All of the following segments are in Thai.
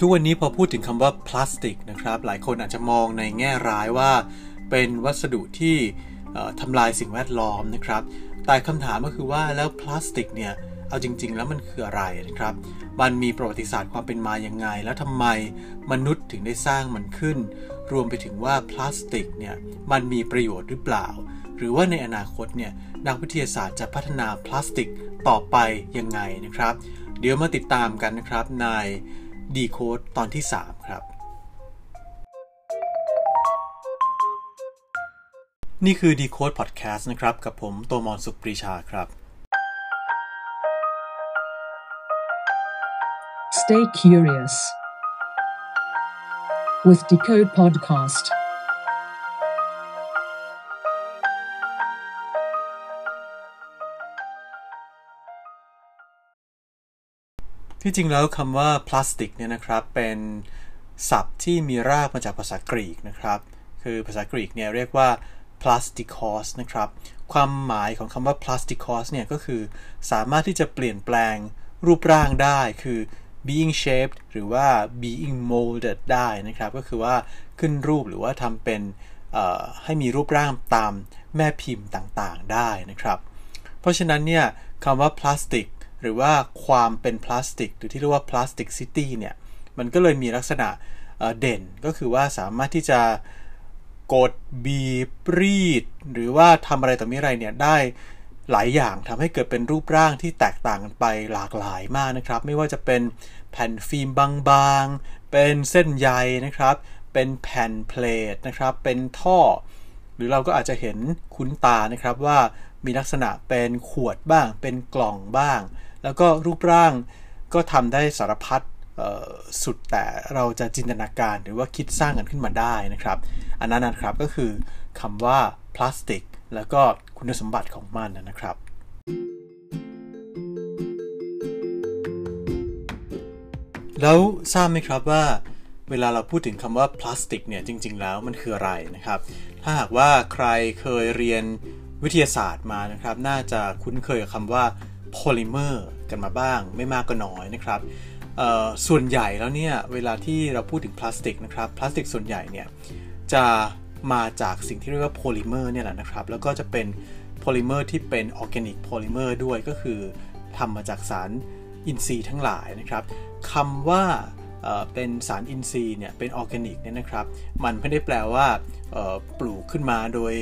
ทุกวันนี้พอพูดถึงคำว่าพลาสติกนะครับ หลายคนอาจจะมองในแง่ร้ายว่า เป็นวัสดุที่ทำลายสิ่งแวดล้อมนะครับ แต่คำถามก็คือว่าแล้วพลาสติกเนี่ย เอาจริง ๆ แล้วมันคืออะไรนะครับ มันมีประวัติศาสตร์ความเป็นมาอย่างไง แล้วทำไมมนุษย์ถึงได้สร้างมันขึ้น รวมไปถึงว่าพลาสติกเนี่ย มันมีประโยชน์หรือเปล่า หรือว่าในอนาคตเนี่ย นักวิทยาศาสตร์จะพัฒนาพลาสติกต่อไปยังไงนะครับ เดี๋ยวมาติดตามกันนะครับใน ดีโคดตอนที่ 3 ครับ นี่คือ Decode Podcast นะครับ กับผมโตมอนสุปรีชาครับ Stay curious with Decode Podcast. ที่จริงแล้วคำว่าพลาสติกเนี่ยนะครับเป็นศัพท์ที่มีรากมาจากภาษากรีกนะครับ คือภาษากรีกเนี่ยเรียกว่า plastikos นะครับ ความหมายของคำว่า plastikos เนี่ยก็คือสามารถที่จะเปลี่ยนแปลงรูปร่างได้ คือ being shaped หรือว่า being molded ได้นะครับ ก็คือว่าขึ้นรูปหรือว่าทำเป็นให้มีรูปร่างตามแม่พิมพ์ต่างๆ ได้นะครับ เพราะฉะนั้นเนี่ยคำว่าพลาสติก หรือว่าความเป็นพลาสติก หรือที่เรียกว่า plasticity เนี่ย มันก็เลยมีลักษณะเด่นก็คือว่าสามารถที่จะกดบีบรีด หรือว่าทำอะไรต่อมีอะไรเนี่ยได้หลายอย่างทำให้เกิดเป็นรูปร่างที่แตกต่างกันไปหลากหลายมากนะครับ ไม่ว่าจะเป็นแผ่นฟิล์มบางๆ เป็นเส้นใยนะครับ เป็นแผ่น plate นะครับ เป็นท่อ หรือเราก็อาจจะเห็นคุ้นตานะครับว่ามีลักษณะเป็นขวดบ้าง เป็นกล่องบ้าง แล้วก็รูปร่างก็ทำได้สารพัดสุดแต่เราจะจินตนาการหรือว่าคิดสร้างกันขึ้นมาได้นะครับ อันนั้นนะครับก็คือคำว่าพลาสติก แล้วก็คุณสมบัติของมันนะครับ แล้วทราบไหมครับว่าเวลาเราพูดถึงคำว่าพลาสติกเนี่ยจริง ๆ แล้วมันคืออะไรนะครับ ถ้าหากว่าใครเคยเรียนวิทยาศาสตร์มานะครับ น่าจะคุ้นเคยกับคำว่าโพลิเมอร์ กันมาบ้าง ไม่มากก็น้อยนะครับส่วนใหญ่แล้วเนี่ยเวลาที่เราพูดถึงพลาสติกนะครับพลาสติกส่วนใหญ่เนี่ยจะมาจากสิ่งที่เรียกว่าโพลิเมอร์เนี่ยแหละนะครับ แล้วก็จะเป็นโพลิเมอร์ที่เป็น organic polymer ด้วยก็คือทำมาจากสารอินทรีย์ทั้งหลายนะครับคำว่าเป็นสารอินทรีย์เนี่ยเป็นออร์แกนิกเนี่ยนะครับ มันไม่ได้แปลว่าปลูกขึ้นมาโดย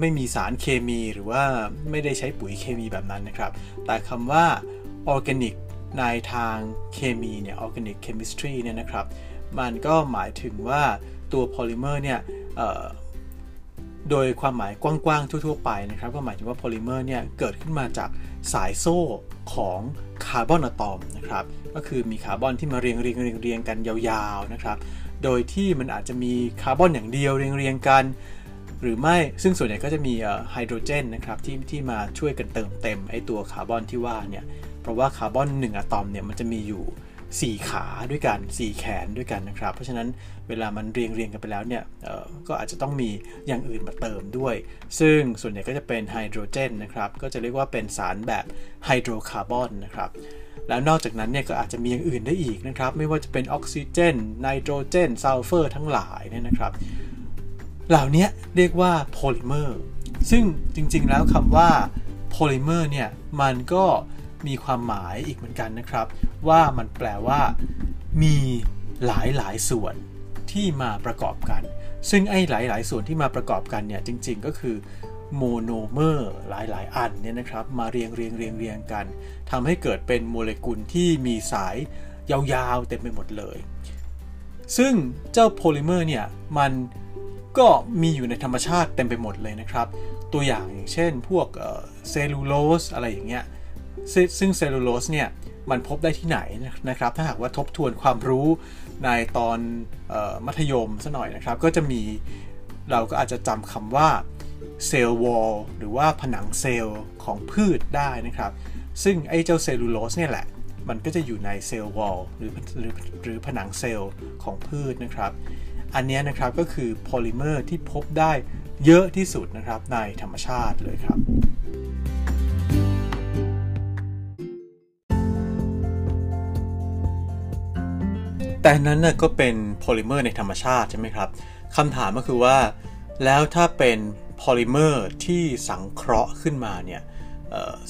ไม่มีสารเคมีหรือว่าไม่ได้ใช้ปุ๋ยเคมีแบบนั้นนะครับ แต่คำว่าออร์แกนิกในทางเคมีเนี่ย organic chemistry เนี่ยนะครับ มันก็หมายถึงว่าตัวโพลิเมอร์เนี่ยโดยความหมายกว้างๆ ทั่วๆ ไปนะครับ ก็หมายถึงว่าโพลิเมอร์เนี่ยเกิดขึ้นมาจากสายโซ่ของคาร์บอนอะตอมนะครับ ก็คือมีคาร์บอนที่มาเรียงเรียงเรียงเรียงกันยาวๆนะครับ โดยที่มันอาจจะมีคาร์บอนอย่างเดียวเรียงเรียงกัน หรือไม่ซึ่งส่วนใหญ่ก็จะมีไฮโดรเจนนะครับที่ที่มาช่วยกันเติมเต็มไอตัวคาร์บอนที่ว่าเนี่ยเพราะว่าคาร์บอน 1 อะตอมเนี่ยมันจะมีอยู่ 4 ขาด้วยกัน 4 แขนด้วยกันนะครับ เพราะฉะนั้นเวลามันเรียงเรียงกันไปแล้วเนี่ยก็อาจจะต้องมีอย่างอื่นมาเติมด้วย ซึ่งส่วนใหญ่ก็จะเป็นไฮโดรเจนนะครับก็จะเรียกว่าเป็นสารแบบไฮโดรคาร์บอนนะครับแล้วนอกจากนั้นเนี่ยก็อาจจะมีอย่างอื่นได้อีกนะครับ ไม่ว่าจะเป็นออกซิเจนไนโตรเจนซัลเฟอร์ทั้งหลายเนี่ยนะครับ เหล่านี้เรียกว่าโพลิเมอร์ซึ่งจริงๆแล้วคำว่าโพลิเมอร์เนี่ยมันก็มีความหมายอีกเหมือนกันนะครับ ว่ามันแปลว่ามีหลายหลายส่วนที่มาประกอบกัน ซึ่งไอ้หลายหลายส่วนที่มาประกอบกันเนี่ยจริงๆก็คือโมโนเมอร์หลายๆ อันเนี่ยนะครับมาเรียงเรียงเรียงเรียงกันทำให้เกิดเป็นโมเลกุลที่มีสายยาวๆเต็มไปหมดเลย ซึ่งเจ้าโพลิเมอร์เนี่ยมัน ก็มีอยู่ในธรรมชาติเต็มไปหมดเลยนะครับ ตัวอย่างอย่างเช่นพวกเซลลูโลสอะไรอย่างเงี้ยซึ่งเซลลูโลสเนี่ยมันพบได้ที่ไหนนะครับ ถ้าหากว่าทบทวนความรู้ในตอนอมัธยมซะหน่อยนะครับ ก็จะมีเราก็อาจจะจำคำว่า cell wall หรือว่าผนังเซลล์ของพืชได้นะครับ ซึ่งไอ้เจ้าเซลลูโลสเนี่ยแหละ มันก็จะอยู่ใน cell wall หรือหรือหรือผนังเซลล์ของพืชนะครับ อันนี้นะครับก็คือโพลิเมอร์ที่พบได้เยอะที่สุดนะครับในธรรมชาติเลยครับ แต่นั้นน่ะก็เป็นโพลิเมอร์ในธรรมชาติใช่ไหมครับคำถามก็คือว่า แล้วถ้าเป็นโพลิเมอร์ที่สังเคราะห์ขึ้นมาเนี่ย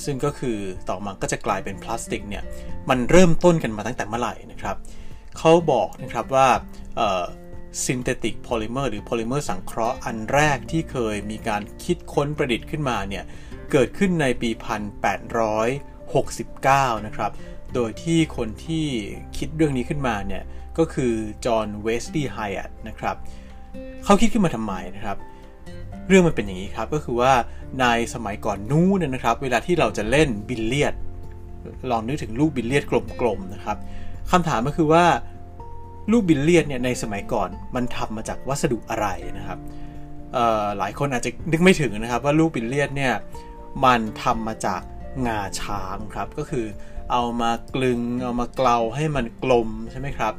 ซึ่งก็คือต่อมาก็จะกลายเป็นพลาสติกเนี่ยมันเริ่มต้นกันมาตั้งแต่เมื่อไหร่นะครับเขาบอกนะครับว่า synthetic polymer หรือโพลิเมอร์สังเคราะห์อันแรกที่เคยมีการคิดค้นประดิษฐ์ขึ้นมาเนี่ยเกิดขึ้นในปี 1869 นะครับ โดยที่คนที่คิดเรื่องนี้ขึ้นมาเนี่ยก็คือจอห์นเวสลีย์ไฮแอตนะครับเขาคิดขึ้นมาทำไมนะครับ เรื่องมันเป็นอย่างนี้ครับ ก็คือว่าในสมัยก่อนนู้นนะครับ เวลาที่เราจะเล่นบิลเลียด ลองนึกถึงลูกบิลเลียดกลมๆนะครับคำถามก็คือว่า ลูกบิลเลียดเนี่ยในสมัยก่อนมันทำมาจากวัสดุอะไรนะครับหลายคนอาจจะนึกไม่ถึงนะครับว่าลูกบิลเลียดเนี่ยมันทำมาจากงาช้างครับก็คือเอามากลึงเอามาเกลาให้มันกลมใช่ไหมครับ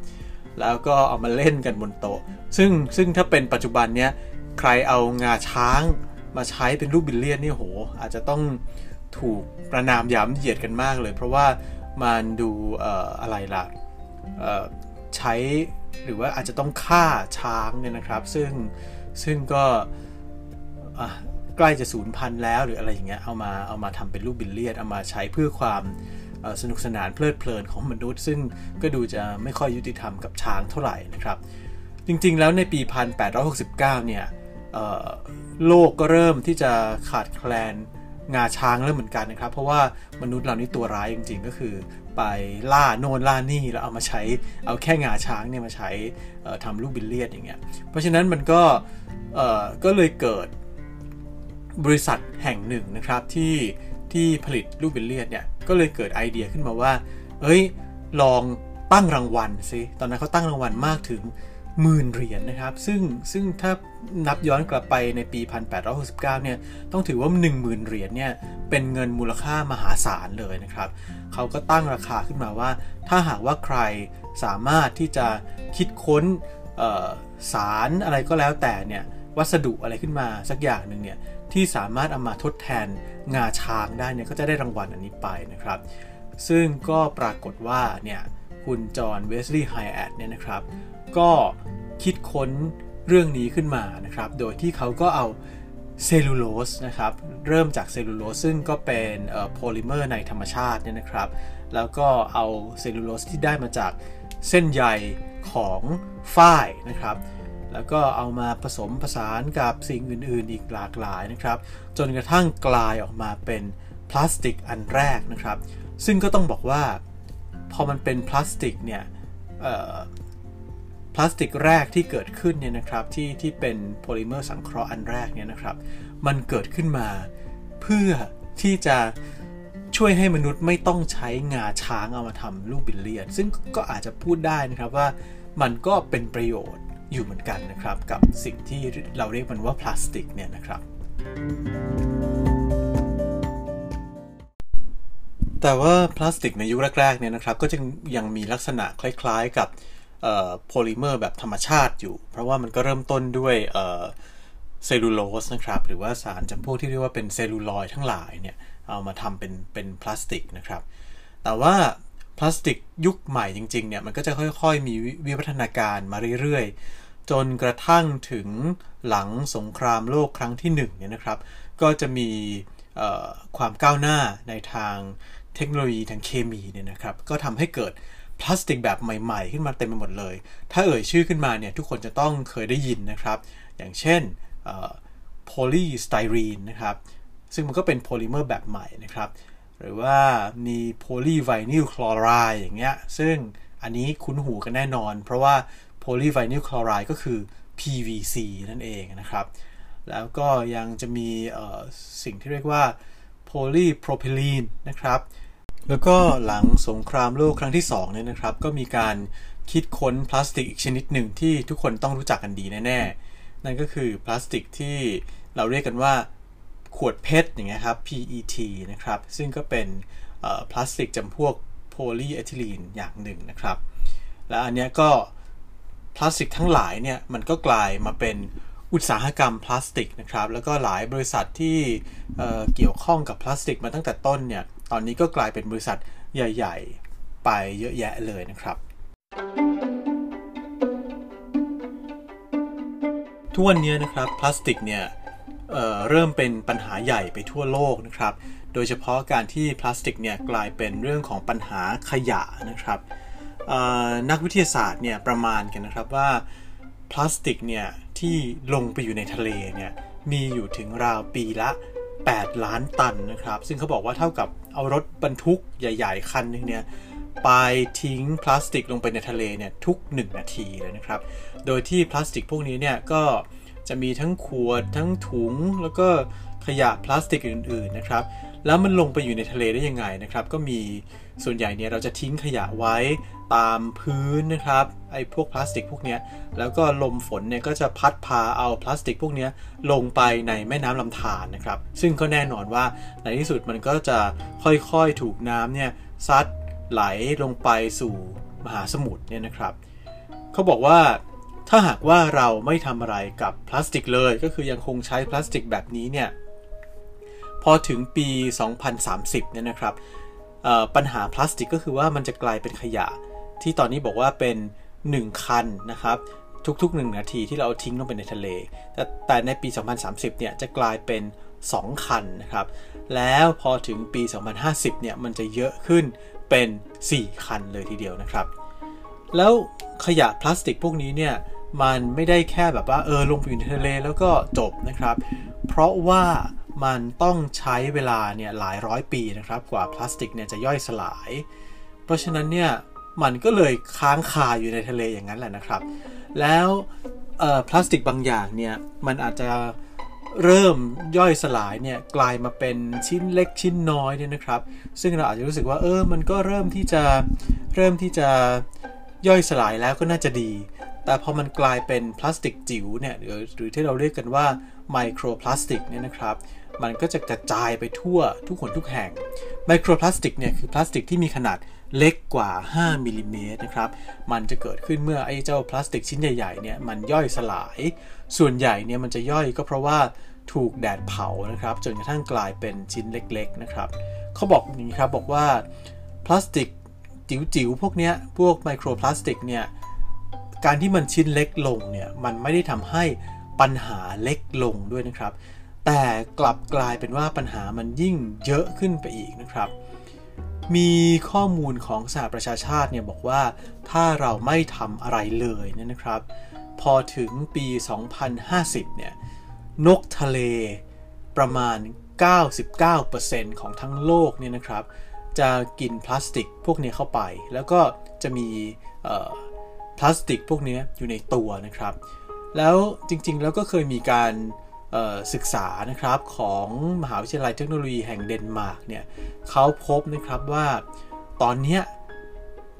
แล้วก็เอามาเล่นกันบนโต๊ะ ซึ่งซึ่งถ้าเป็นปัจจุบันเนี้ยใครเอางาช้างมาใช้เป็นลูกบิลเลียดนี่โห อาจจะต้องถูกประนามย้ำเหยียดกันมากเลย เพราะว่ามันดูอะไรล่ะ ใช้หรือว่าอาจจะต้องฆ่าช้างเนี่ยนะครับ ซึ่งซึ่งก็ใกล้จะสูญพันธุ์แล้วหรืออะไรอย่างเงี้ยเอามาเอามาทำเป็นรูปบิลเลียดเอามาใช้เพื่อความสนุกสนานเพลิดเพลินของมนุษย์ ซึ่งก็ดูจะไม่ค่อยยุติธรรมกับช้างเท่าไหร่นะครับ จริงๆ แล้วในปี 1869 เนี่ยโลกก็เริ่มที่จะขาดแคลน งาช้างแล้วเหมือนกันนะครับ เพราะว่ามนุษย์เรานี่ตัวร้ายจริง ๆ ก็คือ ไปล่าโนนล่านี่แล้วเอามาใช้เอาแค่งาช้างเนี่ยมาใช้ทำลูกบิลเลียดอย่างเงี้ยเพราะฉะนั้นมันก็ก็เลยเกิดบริษัทแห่งหนึ่งนะครับที่ที่ผลิตลูกบิลเลียดเนี่ยก็เลยเกิดไอเดียขึ้นมาว่า เอ้ยลองตั้งรางวัลสิตอนนั้นเขาตั้งรางวัลมากถึงหมื่นเหรียญนะครับ ซึ่งซึ่งถ้า นับย้อนกลับไปในปี 1869 เนี่ย ต้องถือว่า 10,000 เหรียญเนี่ย เป็นเงินมูลค่ามหาศาลเลยนะครับ เขาก็ตั้งรางวัลขึ้นมาว่า ถ้าหากว่าใครสามารถที่จะคิดค้นสารอะไรก็แล้วแต่เนี่ย วัสดุอะไรขึ้นมาสักอย่างหนึ่งเนี่ย ที่สามารถเอามาทดแทนงาช้างได้เนี่ย ก็จะได้รางวัลอันนี้ไปนะครับ ซึ่งก็ปรากฏว่าเนี่ย คุณจอห์น เวสลีย์ ไฮแอตเนี่ยนะครับ ก็คิดค้น เรื่องนี้ขึ้นมานะครับ โดยที่เขาก็เอาเซลลูโลสนะครับ เริ่มจากเซลลูโลสซึ่งก็เป็นโพลิเมอร์ในธรรมชาติเนี่ยนะครับ แล้วก็เอาเซลลูโลสที่ได้มาจากเส้นใยของฝ้ายนะครับ แล้วก็เอามาผสมผสานกับสิ่งอื่น ๆ อีกหลากหลายนะครับ จนกระทั่งกลายออกมาเป็นพลาสติกอันแรกนะครับ ซึ่งก็ต้องบอกว่าพอมันเป็นพลาสติกเนี่ย พลาสติกแรกที่เกิดขึ้นเนี่ยนะครับที่ที่เป็นโพลิเมอร์สังเคราะห์อันแรกเนี่ยนะครับ มันเกิดขึ้นมาเพื่อที่จะช่วยให้มนุษย์ไม่ต้องใช้งาช้างเอามาทำลูกบิลเลียด ซึ่งก็อาจจะพูดได้นะครับว่ามันก็เป็นประโยชน์อยู่เหมือนกันนะครับ กับสิ่งที่เราเรียกมันว่าพลาสติกเนี่ยนะครับ แต่ว่าพลาสติกในยุคแรกๆเนี่ยนะครับก็จะยังมีลักษณะคล้ายๆกับ โพลิเมอร์แบบธรรมชาติอยู่ เพราะว่ามันก็เริ่มต้นด้วยเซลลูโลสนะครับหรือว่าสารจำพวกที่เรียกว่าเป็นเซลลูลอยด์ทั้งหลายเนี่ยเอามาทำเป็นเป็นพลาสติกนะครับ แต่ว่าพลาสติกยุคใหม่จริงๆเนี่ยมันก็จะค่อยๆ มีวิวัฒนาการมาเรื่อยๆ จนกระทั่งถึงหลังสงครามโลกครั้งที่1เนี่ยนะครับ ก็จะมีความก้าวหน้าในทางเทคโนโลยีทางเคมีเนี่ยนะครับ ก็ทำให้เกิด พลาสติกแบบใหม่ๆ ขึ้นมาเต็มไปหมดเลย ถ้าเอ่ยชื่อขึ้นมาเนี่ยทุกคนจะต้องเคยได้ยินนะครับ อย่างเช่นโพลีสไตรีนนะครับ ซึ่งมันก็เป็นโพลิเมอร์แบบใหม่นะครับ หรือว่ามีโพลีไวนิลคลอไรด์อย่างเงี้ย ซึ่งอันนี้คุ้นหูกันแน่นอน เพราะว่าโพลีไวนิลคลอไรด์ก็คือ PVC นั่นเองนะครับ แล้วก็ยังจะมีสิ่งที่เรียกว่าโพลีโพรพิลีนนะครับ แล้วก็หลังสงครามโลกครั้งที่2เนี่ยนะครับ ก็มีการคิดค้นพลาสติกอีกชนิดหนึ่งที่ทุกคนต้องรู้จักกันดีแน่ๆ นั่นก็คือพลาสติกที่เราเรียกกันว่าขวด PET อย่างเงี้ยครับ PET นะครับ ซึ่งก็เป็นพลาสติกจำพวกโพลีเอทิลีนอย่างหนึ่งนะครับ และอันเนี้ยก็พลาสติกทั้งหลายเนี่ยมันก็กลายมาเป็นอุตสาหกรรมพลาสติกนะครับ แล้วก็หลายบริษัทที่เกี่ยวข้องกับพลาสติกมาตั้งแต่ต้นเนี่ย ตอนนี้ก็กลายเป็นบริษัทใหญ่ ๆ ไปเยอะแยะเลยนะครับ ทุกวันนี้นะครับพลาสติกเนี่ยเเริ่มเป็นปัญหาใหญ่ไปทั่วโลกนะครับ โดยเฉพาะการที่พลาสติกเนี่ยกลายเป็นเรื่องของปัญหาขยะนะครับนักวิทยาศาสตร์เนี่ยประมาณกันนะครับว่าพลาสติกเนี่ยที่ลงไปอยู่ในทะเลเนี่ยมีอยู่ถึงราวปีละ 8 ล้านตันนะครับ ซึ่งเขาบอกว่าเท่ากับ เอารถบรรทุกใหญ่ ๆ คันนึงเนี่ยไปทิ้งพลาสติกลงไปในทะเลเนี่ยทุก 1 นาทีเลยนะครับ โดยที่พลาสติกพวกนี้เนี่ยก็จะมีทั้งขวดทั้งถุงแล้วก็ขยะพลาสติกอื่น ๆ นะครับ แล้วมันลงไปอยู่ในทะเลได้ยังไงนะครับ ก็มีส่วนใหญ่เนี่ยเราจะทิ้งขยะไว้ตามพื้นนะครับไอ้พวกพลาสติกพวกเนี้ยแล้วก็ลมฝนเนี่ยก็จะพัดพาเอาพลาสติกพวกเนี้ยลงไปในแม่น้ำลำธารนะครับ ซึ่งก็แน่นอนว่าในที่สุดมันก็จะค่อยๆถูกน้ำเนี่ยซัดไหลลงไปสู่มหาสมุทรเนี่ยนะครับเขาบอกว่าถ้าหากว่าเราไม่ทำอะไรกับพลาสติกเลย ก็คือยังคงใช้พลาสติกแบบนี้เนี่ย พอถึงปี 2030 เนี่ยนะครับปัญหาพลาสติกก็คือว่ามันจะกลายเป็นขยะ ที่ตอนนี้บอกว่าเป็น 1 คันนะครับ ทุกๆ 1 นาทีที่เราทิ้งลงไปในทะเล แต่แต่ในปี 2030 เนี่ยจะกลายเป็น 2 คันนะครับ แล้วพอถึงปี 2050 เนี่ยมันจะเยอะขึ้นเป็น 4 คันเลยทีเดียวนะครับ แล้วขยะพลาสติกพวกนี้เนี่ยมันไม่ได้แค่แบบว่าเออลงไปอยู่ในทะเลแล้วก็จบนะครับ เพราะว่า มันต้องใช้เวลาเนี่ยหลายร้อยปีนะครับกว่าพลาสติกเนี่ยจะย่อยสลาย เพราะฉะนั้นเนี่ยมันก็เลยค้างคาอยู่ในทะเลอย่างนั้นแหละนะครับ แล้วพลาสติกบางอย่างเนี่ยมันอาจจะเริ่มย่อยสลายเนี่ยกลายมาเป็นชิ้นเล็กชิ้นน้อยเนี่ยนะครับ ซึ่งเราอาจจะรู้สึกว่าเออมันก็เริ่มที่จะเริ่มที่จะย่อยสลายแล้วก็น่าจะดี แต่พอมันกลายเป็นพลาสติกจิ๋วเนี่ยหรือหรือที่เราเรียกกันว่าไมโครพลาสติกเนี่ยนะครับ มันก็จะกระจายไปทั่วทุกคนทุกแห่งไมโครพลาสติกเนี่ยคือพลาสติกที่มีขนาดเล็กกว่า 5มิลิเมตรนะครับ มันจะเกิดขึ้นเมื่อไอ้เจ้าพลาสติกชิ้นใหญ่ๆเนี่ยมันย่อยสลาย ส่วนใหญ่เนี่ยมันจะย่อยก็เพราะว่าถูกแดดเผานะครับ จนกระทั่งกลายเป็นชิ้นเล็กๆนะครับเขาบอกอย่างนี้ครับบอกว่าพลาสติกจิ๋วๆพวกเนี้ยพวกไมโครพลาสติกเนี่ยการที่มันชิ้นเล็กลงเนี่ยมันไม่ได้ทำให้ปัญหาเล็กลงด้วยนะครับ แต่กลับกลายเป็นว่าปัญหามันยิ่งเยอะขึ้นไปอีกนะครับ มีข้อมูลของสหประชาชาติเนี่ยบอกว่าถ้าเราไม่ทำอะไรเลยเนี่ยนะครับ พอถึงปี 2050 เนี่ยนกทะเลประมาณ 99%ของทั้งโลกเนี่ยนะครับ จะกินพลาสติกพวกนี้เข้าไป แล้วก็จะมีพลาสติกพวกนี้อยู่ในตัวนะครับ แล้วจริงๆแล้วก็เคยมีการ ศึกษานะครับของมหาวิทยาลัยเทคโนโลยีแห่งเดนมาร์กเนี่ยเขาพบนะครับว่าตอนนี้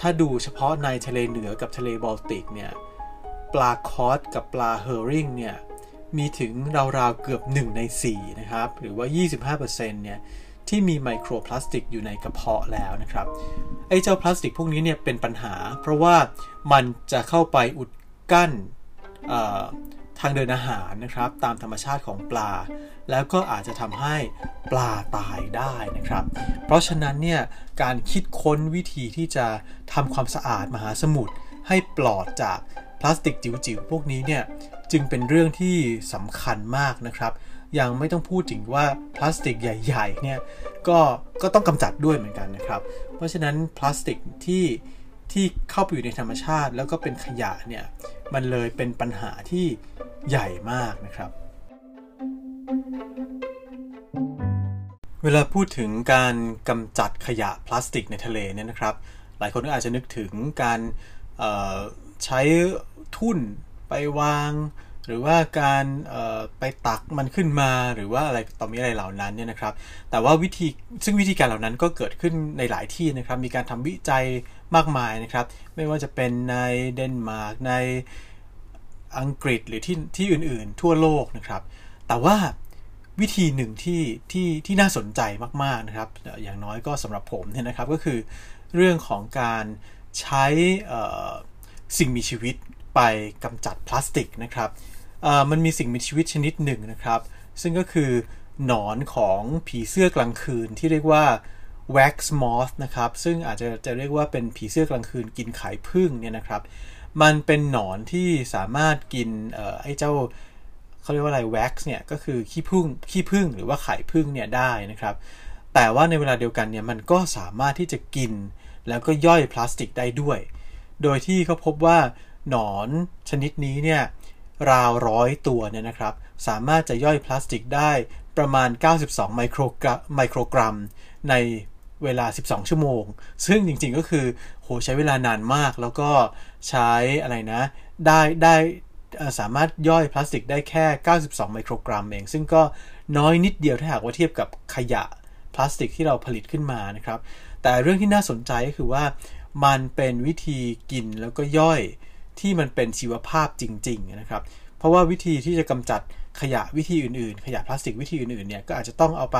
ถ้าดูเฉพาะในทะเลเหนือกับทะเลบอลติกเนี่ยปลาค็อดกับปลาเฮอริงเนี่ยมีถึงราวๆเกือบ 1 ใน 4 นะครับ หรือว่า 25%เนี่ยที่มีไมโครพลาสติกอยู่ในกระเพาะแล้วนะครับ ไอ้เจ้าพลาสติกพวกนี้เนี่ยเป็นปัญหา เพราะว่ามันจะเข้าไปอุดกั้น ทางเดินอาหารนะครับ ตามธรรมชาติของปลา แล้วก็อาจจะทำให้ปลาตายได้นะครับ เพราะฉะนั้นเนี่ยการคิดค้นวิธีที่จะทำความสะอาดมหาสมุทรให้ปลอดจากพลาสติกจิ๋วๆพวกนี้เนี่ยจึงเป็นเรื่องที่สำคัญมากนะครับยังไม่ต้องพูดถึงว่าพลาสติกใหญ่ๆเนี่ยก็ก็ต้องกำจัดด้วยเหมือนกันนะครับ เพราะฉะนั้นพลาสติกที่ที่เข้าไปอยู่ในธรรมชาติ แล้วก็เป็นขยะเนี่ยมันเลยเป็นปัญหาที่ ใหญ่มากนะครับ เวลาพูดถึงการกำจัดขยะพลาสติกในทะเลเนี่ยนะครับ หลายคนก็อาจจะนึกถึงการใช้ทุ่นไปวาง หรือว่าการไปตักมันขึ้นมาหรือว่าอะไรต่อมีอะไรเหล่านั้นเนี่ยนะครับ แต่ว่าวิธีซึ่งวิธีการเหล่านั้นก็เกิดขึ้นในหลายที่นะครับ มีการทำวิจัยมากมายนะครับ ไม่ว่าจะเป็นในเดนมาร์กใน อังกฤษหรือที่ที่อื่นๆ ทั่วโลกนะครับ แต่ว่าวิธีหนึ่งที่ที่ที่น่าสนใจมากๆนะครับ อย่างน้อยก็สำหรับผมเนี่ยนะครับก็คือเรื่องของการใช้สิ่งมีชีวิตไปกำจัดพลาสติกนะครับมันมีสิ่งมีชีวิตชนิดหนึ่งนะครับ ซึ่งก็คือหนอนของผีเสื้อกลางคืนที่เรียกว่า wax moth นะครับ ซึ่งอาจจะจะเรียกว่าเป็นผีเสื้อกลางคืนกินไข่พึ่งเนี่ยนะครับ มันเป็นหนอนที่สามารถกินไอ้เจ้าเขาเรียกว่าอะไรแว็กซ์เนี่ยก็คือขี้ผึ้งขี้ผึ้งหรือว่าไข่ผึ้งเนี่ยได้นะครับ แต่ว่าในเวลาเดียวกันเนี่ยมันก็สามารถที่จะกิน แล้วก็ย่อยพลาสติกได้ด้วย โดยที่เขาพบว่าหนอนชนิดนี้เนี่ยราวร้อยตัวเนี่ยนะครับ สามารถจะย่อยพลาสติกได้ประมาณ 92 ไมโครกรัมไมโครกรัมใน เวลา 12 ชั่วโมง ซึ่งจริงๆก็คือโหใช้เวลานานมาก แล้วก็ใช้อะไรนะ ได้ได้สามารถย่อยพลาสติกได้แค่ 92 ไมโครกรัมเอง ซึ่งก็น้อยนิดเดียวถ้าหากว่าเทียบกับขยะพลาสติกที่เราผลิตขึ้นมานะครับ แต่เรื่องที่น่าสนใจก็คือว่ามันเป็นวิธีกินแล้วก็ย่อยที่มันเป็นชีวภาพจริง ๆ นะครับ เพราะว่าวิธีที่จะกำจัด ขยะวิธีอื่นๆ ขยะพลาสติกวิธีอื่นๆเนี่ยก็อาจจะต้องเอาไป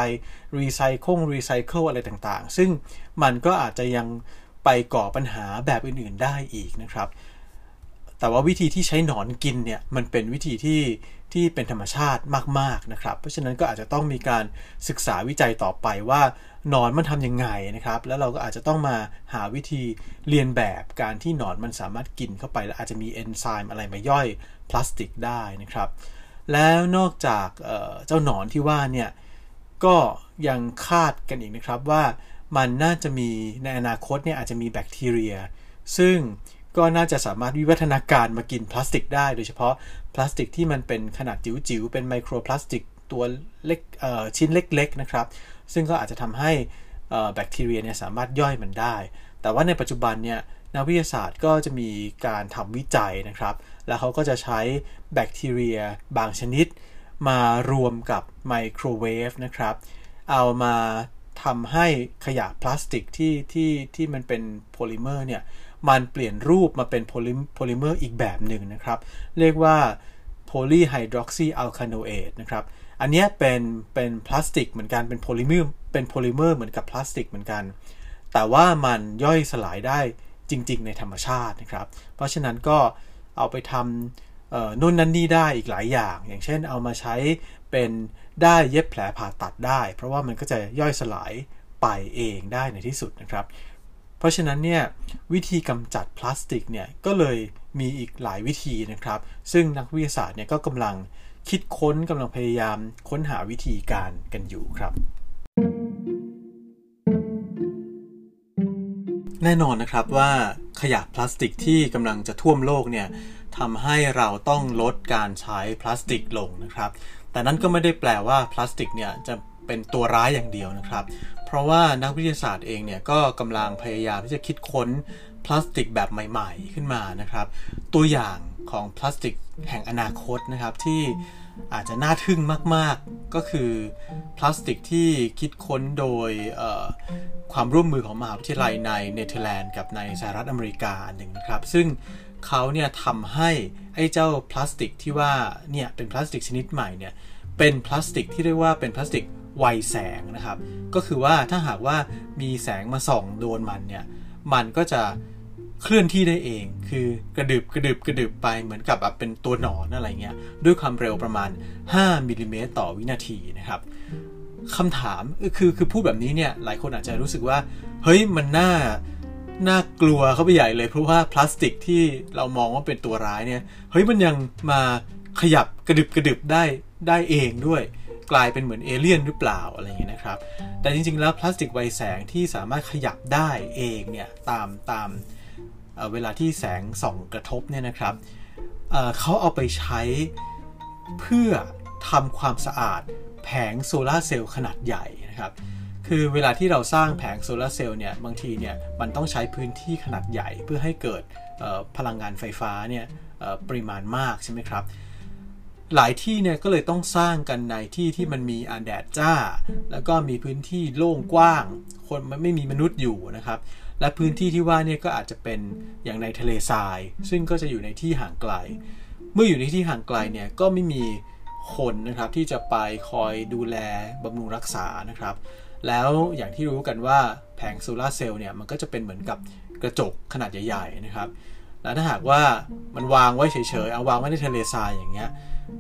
รีไซเคิลรีไซเคิลอะไรต่างๆ ซึ่งมันก็อาจจะยังไปก่อปัญหาแบบอื่นๆได้อีกนะครับ แต่ว่าวิธีที่ใช้หนอนกินเนี่ยมันเป็นวิธีที่ที่เป็นธรรมชาติมากๆนะครับ เพราะฉะนั้นก็อาจจะต้องมีการศึกษาวิจัยต่อไปว่าหนอนมันทำยังไงนะครับ แล้วเราก็อาจจะต้องมาหาวิธีเรียนแบบการที่หนอนมันสามารถกินเข้าไป แล้วอาจจะมีเอนไซม์อะไรมาย่อยพลาสติกได้นะครับ แล้วนอกจากเจ้าหนอนที่ว่าเนี่ยก็ยังคาดกันอีกนะครับว่ามันน่าจะมีในอนาคตเนี่ยอาจจะมีแบคทีเรีย ซึ่งก็น่าจะสามารถวิวัฒนาการมากินพลาสติกได้ โดยเฉพาะพลาสติกที่มันเป็นขนาดจิ๋วๆ เป็นไมโครพลาสติกตัวเล็กชิ้นเล็กๆนะครับ ซึ่งก็อาจจะทำให้แบคทีเรียเนี่ยสามารถย่อยมันได้ แต่ว่าในปัจจุบันเนี่ย นักวิทยาศาสตร์ก็จะมีการทำวิจัยนะครับ แล้วเขาก็จะใช้แบคทีเรียบางชนิด มารวมกับไมโครเวฟนะครับ เอามาทำให้ขยะพลาสติกที่ที่ที่มันเป็นโพลิเมอร์เนี่ยมันเปลี่ยนรูปมาเป็นโพลิเมอร์อีกแบบหนึ่งนะครับ เรียกว่าโพลีไฮดรอกซีอัลคาโนเอตนะครับ อันนี้เป็นเป็นพลาสติกเหมือนกันเป็นโพลิเมอร์เป็นโพลิเมอร์เหมือนกับพลาสติกเหมือนกัน แต่ว่ามันย่อยสลายได้ จริง ๆ ในธรรมชาตินะครับ เพราะฉะนั้นก็เอาไปทำนู่นนั่นนี่ได้อีกหลายอย่าง อย่างเช่นเอามาใช้เป็นได้เย็บแผลผ่าตัดได้ เพราะว่ามันก็จะย่อยสลายไปเองได้ในที่สุดนะครับ เพราะฉะนั้นเนี่ยวิธีกำจัดพลาสติกเนี่ยก็เลยมีอีกหลายวิธีนะครับ ซึ่งนักวิทยาศาสตร์เนี่ยก็กำลังคิดค้นกำลังพยายามค้นหาวิธีการกันอยู่ครับ แน่นอนนะครับว่าขยะพลาสติกที่กำลังจะท่วมโลกเนี่ยทำให้เราต้องลดการใช้พลาสติกลงนะครับ แต่นั้นก็ไม่ได้แปลว่าพลาสติกเนี่ยจะเป็นตัวร้ายอย่างเดียวนะครับ เพราะว่านักวิทยาศาสตร์เองเนี่ยก็กำลังพยายามที่จะคิดค้นพลาสติกแบบใหม่ ๆ ขึ้นมานะครับ ตัวอย่างของพลาสติกแห่งอนาคตนะครับที่ อาจจะน่าทึ่งมาก ๆ ก็คือพลาสติกที่คิดค้นโดยความร่วมมือของมหาวิทยาลัยในเนเธอร์แลนด์กับในสหรัฐอเมริกาหนึ่งครับ ซึ่งเขาเนี่ยทำให้ไอ้เจ้าพลาสติกที่ว่าเนี่ยเป็นพลาสติกชนิดใหม่เนี่ยเป็นพลาสติกที่เรียกว่าเป็นพลาสติกไวแสงนะครับ ก็คือว่าถ้าหากว่ามีแสงมาส่องโดนมันเนี่ยมันก็จะ เคลื่อนที่ได้เอง คือกระดึบกระดึบกระดึบไปเหมือนกับแบบเป็นตัวหนอนอะไรเงี้ย ด้วยความเร็วประมาณ 5มิลิเมตรต่อวินาทีนะครับคำถามคือคือพูดแบบนี้เนี่ยหลายคนอาจจะรู้สึกว่า เฮ้ยมันน่าน่ากลัวเข้าไปใหญ่เลย เพราะว่าพลาสติกที่เรามองว่าเป็นตัวร้ายเนี่ยเฮ้ยมันยังมาขยับกระดึบกระดึบได้ได้เองด้วย กลายเป็นเหมือนเอเลี่ยนหรือเปล่าอะไรอย่างเงี้ยนะครับ แต่จริงๆแล้วพลาสติกไวแสงที่สามารถขยับได้เองเนี่ยตามตาม เวลาที่แสงส่องกระทบเนี่ยนะครับเเขาเอาไปใช้เพื่อทำความสะอาดแผงโซลาเซลล์ขนาดใหญ่นะครับคือเวลาที่เราสร้างแผงโซลาเซลล์เนี่ยบางทีเนี่ยมันต้องใช้พื้นที่ขนาดใหญ่เพื่อให้เกิดพลังงานไฟฟ้าเนี่ยปริมาณมากใช่ไหมครับหลายที่เนี่ยก็เลยต้องสร้างกันในที่ที่มันมีอาแดดจ้า แล้วก็มีพื้นที่โล่งกว้าง คนไม่มีมนุษย์อยู่นะครับ และพื้นที่ที่ว่าเนี่ยก็อาจจะเป็นอย่างในทะเลทราย ซึ่งก็จะอยู่ในที่ห่างไกล เมื่ออยู่ในที่ห่างไกลเนี่ยก็ไม่มีคนนะครับที่จะไปคอยดูแลบำรุงรักษานะครับ แล้วอย่างที่รู้กันว่าแผงโซลาเซลล์เนี่ยมันก็จะเป็นเหมือนกับกระจกขนาดใหญ่ๆนะครับแล้วถ้าหากว่ามันวางไว้เฉยๆ เอาวางไว้ในทะเลทรายอย่างเงี้ย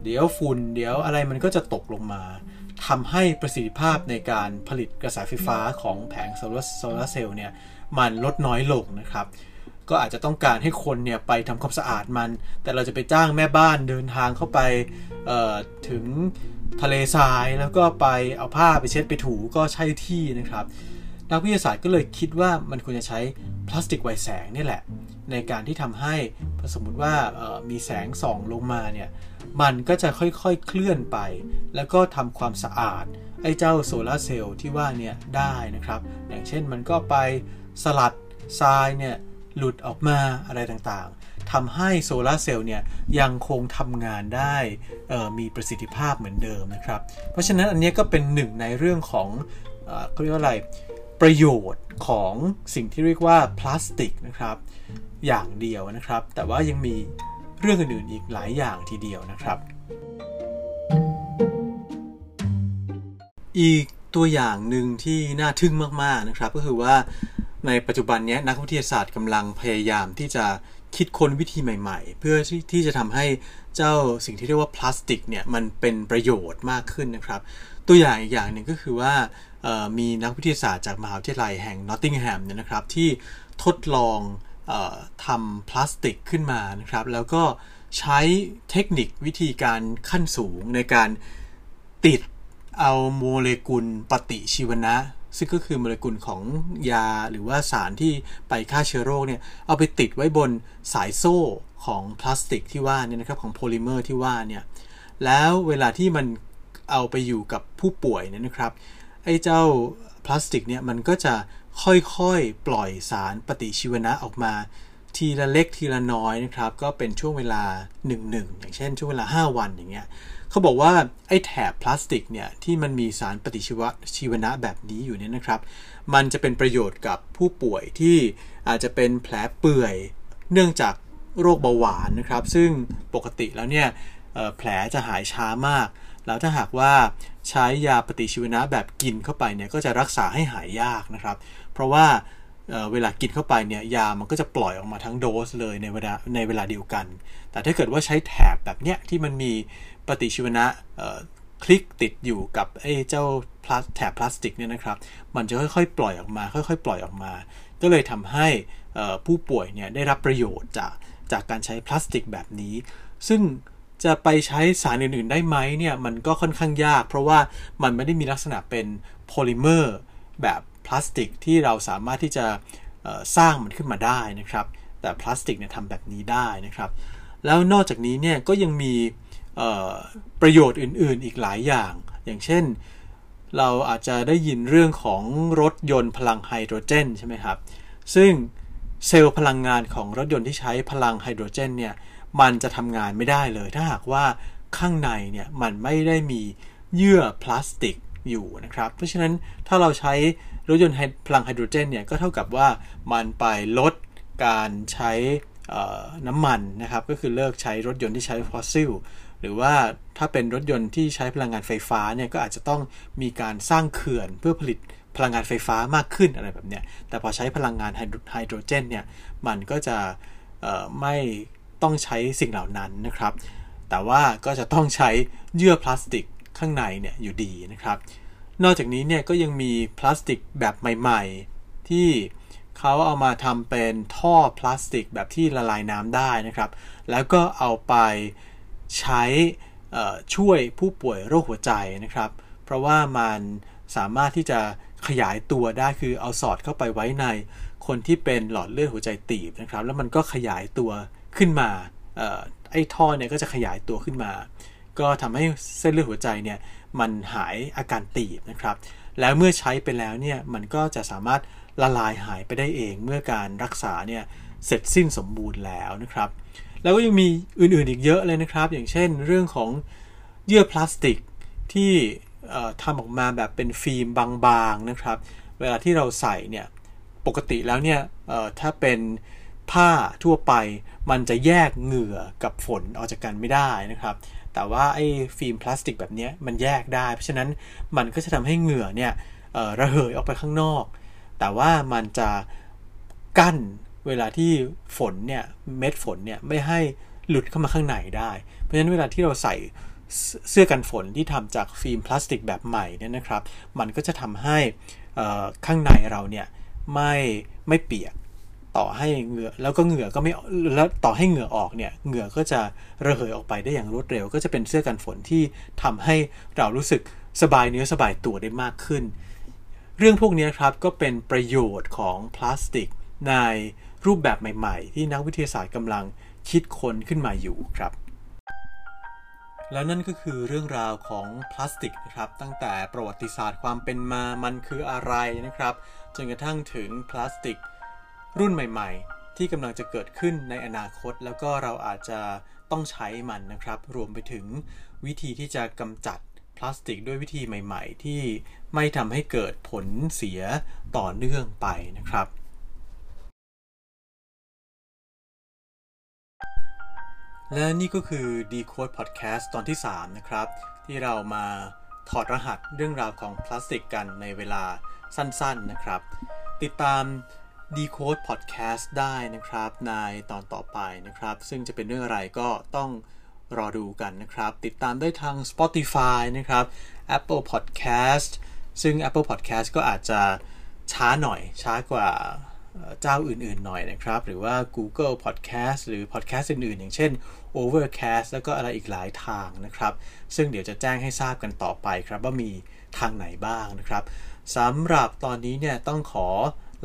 เดี๋ยวฝุ่น เดี๋ยวอะไรมันก็จะตกลงมาทำให้ประสิทธิภาพในการผลิตกระแสไฟฟ้าของแผงโซลาร์เซลล์เนี่ย มันลดน้อยลงนะครับ ก็อาจจะต้องการให้คนเนี่ยไปทำความสะอาดมัน แต่เราจะไปจ้างแม่บ้านเดินทางเข้าไปถึงทะเลทรายแล้วก็ไปเอาผ้าไปเช็ดไปถูก็ใช่ที่นะครับนักวิทยาศาสตร์ก็เลยคิดว่ามันควรจะใช้พลาสติกไวแสงนี่แหละ ในการที่ทำให้สมมติว่ามีแสงส่องลงมาเนี่ยมันก็จะค่อยๆเคลื่อนไป แล้วก็ทำความสะอาด ไอ้เจ้าโซลาเซลล์ที่ว่าเนี่ยได้นะครับ อย่างเช่นมันก็ไป สลัดทรายเนี่ยหลุดออกมาอะไรต่างๆทำให้โซลาเซลล์เนี่ยยังคงทำงานได้มีประสิทธิภาพเหมือนเดิมนะครับ เพราะฉะนั้นอันนี้ก็เป็นหนึ่งในเรื่องของเขาเรียกว่าอะไรประโยชน์ของสิ่งที่เรียกว่าพลาสติกนะครับ อย่างเดียวนะครับ แต่ว่ายังมีเรื่องอื่นๆอีกหลายอย่างทีเดียวนะครับ อีกตัวอย่างหนึ่งที่น่าทึ่งมากๆนะครับ ก็คือว่า ในปัจจุบันนี้นักวิทยาศาสตร์กำลังพยายามที่จะคิดค้นวิธีใหม่ ๆ เพื่อที่จะทำให้เจ้าสิ่งที่เรียกว่าพลาสติกเนี่ยมันเป็นประโยชน์มากขึ้นนะครับ ตัวอย่างอีกอย่างหนึ่งก็คือว่ามีนักวิทยาศาสตร์จากมหาวิทยาลัยแห่งนอตติงแฮมเนี่ยนะครับที่ทดลองอทำพลาสติกขึ้นมานะครับ แล้วก็ใช้เทคนิควิธีการขั้นสูงในการติดเอาโมเลกุลปฏิชีวนะ ซึ่งก็คือโมเลกุลของยาหรือว่าสารที่ไปฆ่าเชื้อโรคเนี่ยเอาไปติดไว้บนสายโซ่ของพลาสติกที่ว่าเนี่ยนะครับของโพลิเมอร์ที่ว่าเนี่ยแล้วเวลาที่มันเอาไปอยู่กับผู้ป่วยเนี่ยนะครับไอ้เจ้าพลาสติกเนี่ยมันก็จะค่อยๆ ปล่อยสารปฏิชีวนะออกมา ทีละเล็กทีละน้อยนะครับก็เป็นช่วงเวลา 1-1 อย่างเช่น ช่วงเวลา 5 วันอย่างเงี้ยเขาบอกว่าไอ้แถบพลาสติกเนี่ยที่มันมีสารปฏิชีวชีวนะแบบนี้อยู่เนี่ยนะครับ มันจะเป็นประโยชน์กับผู้ป่วยที่อาจจะเป็นแผลเปื่อยเนื่องจากโรคเบาหวานนะครับ ซึ่งปกติแล้วเนี่ยแผลจะหายช้ามาก แล้วถ้าหากว่าใช้ยาปฏิชีวนะแบบกินเข้าไปเนี่ยก็จะรักษาให้หายยากนะครับ เพราะว่า เวลากินเข้าไปเนี่ยยามันก็จะปล่อยออกมาทั้งโดสเลยในเวลาในเวลาเดียวกัน แต่ถ้าเกิดว่าใช้แถบแบบเนี้ยที่มันมีปฏิชีวนะคลิกติดอยู่กับไอ้เจ้าพลาสแถบพลาสติกเนี่ยนะครับ มันจะค่อยๆ ปล่อยออกมา ค่อยๆ ปล่อยออกมา ก็เลยทำให้ผู้ป่วยเนี่ยได้รับประโยชน์จากจากการใช้พลาสติกแบบนี้ ซึ่งจะไปใช้สารอื่นๆได้ไหมเนี่ยมันก็ค่อนข้างยาก เพราะว่ามันไม่ได้มีลักษณะเป็นโพลิเมอร์แบบ พลาสติกที่เราสามารถที่จะสร้างมันขึ้นมาได้นะครับ แต่พลาสติกเนี่ยทำแบบนี้ได้นะครับ แล้วนอกจากนี้เนี่ยก็ยังมีประโยชน์อื่นๆอีกหลายอย่าง อย่างเช่น เราอาจจะได้ยินเรื่องของรถยนต์พลังไฮโดรเจนใช่ไหมครับ ซึ่งเซลล์พลังงานของรถยนต์ที่ใช้พลังไฮโดรเจนเนี่ยมันจะทำงานไม่ได้เลย ถ้าหากว่าข้างในเนี่ยมันไม่ได้มีเยื่อพลาสติกอยู่นะครับ เพราะฉะนั้นถ้าเราใช้ รถยนต์พลังไฮโดรเจนเนี่ยก็เท่ากับว่ามันไปลดการใช้น้ำมันนะครับก็คือเลิกใช้รถยนต์ที่ใช้ฟอสซิลหรือว่าถ้าเป็นรถยนต์ที่ใช้พลังงานไฟฟ้าเนี่ยก็อาจจะต้องมีการสร้างเขื่อนเพื่อผลิตพลังงานไฟฟ้ามากขึ้นอะไรแบบเนี้ยแต่พอใช้พลังงานไฮโดรเจนเนี่ยมันก็จะไม่ต้องใช้สิ่งเหล่านั้นนะครับ แต่ว่าก็จะต้องใช้เยื่อพลาสติกข้างในเนี่ยอยู่ดีนะครับ นอกจากนี้เนี่ยก็ยังมีพลาสติกแบบใหม่ ๆ ที่เขาเอามาทำเป็นท่อพลาสติกแบบที่ละลายน้ำได้นะครับ แล้วก็เอาไปใช้ช่วยผู้ป่วยโรคหัวใจนะครับ เพราะว่ามันสามารถที่จะขยายตัวได้คือเอาสอดเข้าไปไว้ในคนที่เป็นหลอดเลือดหัวใจตีบนะครับ แล้วมันก็ขยายตัวขึ้นมาไอ้ท่อเนี่ยก็จะขยายตัวขึ้นมา ก็ทำให้เส้นเลือดหัวใจเนี่ย มันหายอาการตีบนะครับ แล้วเมื่อใช้ไปแล้วเนี่ยมันก็จะสามารถละลายหายไปได้เอง เมื่อการรักษาเนี่ยเสร็จสิ้นสมบูรณ์แล้วนะครับ แล้วก็ยังมีอื่นๆอีกเยอะเลยนะครับ อย่างเช่นเรื่องของเยื่อพลาสติกที่ทำออกมาแบบเป็นฟิล์มบางๆนะครับ เวลาที่เราใส่เนี่ยปกติแล้วเนี่ยถ้าเป็นผ้าทั่วไปมันจะแยกเหงื่อกับฝนออกจากกันไม่ได้นะครับ แต่ว่าไอ้ฟิล์มพลาสติกแบบนี้มันแยกได้ เพราะฉะนั้นมันก็จะทำให้เหงื่อเนี่ยระเหยออกไปข้างนอก แต่ว่ามันจะกั้นเวลาที่ฝนเนี่ยเม็ดฝนเนี่ยไม่ให้หลุดเข้ามาข้างในได้ เพราะฉะนั้นเวลาที่เราใส่เสื้อกันฝนที่ทำจากฟิล์มพลาสติกแบบใหม่เนี่ยนะครับ มันก็จะทำให้ข้างในเราเนี่ยไม่ไม่เปียก ต่อให้เหงื่อแล้วก็เหงื่อก็ไม่แล้วต่อให้เหงื่อออกเนี่ยเหงื่อก็จะระเหยออกไปได้อย่างรวดเร็ว ก็จะเป็นเสื้อกันฝนที่ทำให้เรารู้สึกสบายเนื้อสบายตัวได้มากขึ้น เรื่องพวกนี้ครับก็เป็นประโยชน์ของพลาสติก ในรูปแบบใหม่ๆ ที่นักวิทยาศาสตร์กำลังคิดค้นขึ้นมาอยู่ครับแล้วนั่นก็คือเรื่องราวของพลาสติกนะครับ ตั้งแต่ประวัติศาสตร์ความเป็นมามันคืออะไรนะครับ จนกระทั่งถึงพลาสติก รุ่นใหม่ๆ ที่กำลังจะเกิดขึ้นในอนาคต แล้วก็เราอาจจะต้องใช้มันนะครับ รวมไปถึงวิธีที่จะกำจัดพลาสติกด้วยวิธีใหม่ ๆ ที่ไม่ทำให้เกิดผลเสียต่อเนื่องไปนะครับ และนี่ก็คือ Decode Podcast ตอนที่ 3 นะครับ ที่เรามาถอดรหัสเรื่องราวของพลาสติกกันในเวลาสั้นๆนะครับ ติดตาม Decode Podcast ได้นะครับในตอนต่อไปนะครับ ซึ่งจะเป็นเรื่องอะไรก็ต้องรอดูกันนะครับ ติดตามได้ทาง Spotify นะครับ Apple Podcast ซึ่ง Apple Podcast ก็อาจจะช้าหน่อย ช้ากว่าเจ้าอื่นๆหน่อยนะครับ หรือว่า Google Podcast หรือ Podcast อื่นๆ อย่างเช่น Overcast แล้วก็อะไรอีกหลายทางนะครับ ซึ่งเดี๋ยวจะแจ้งให้ทราบกันต่อไปครับว่ามีทางไหนบ้างนะครับสำหรับตอนนี้เนี่ยต้องขอ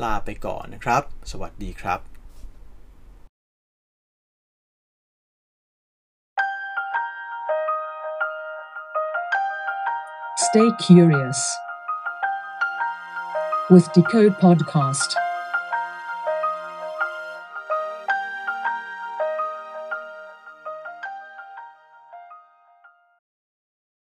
ลาไปก่อนนะครับ สวัสดีครับ Stay curious with Decode Podcast.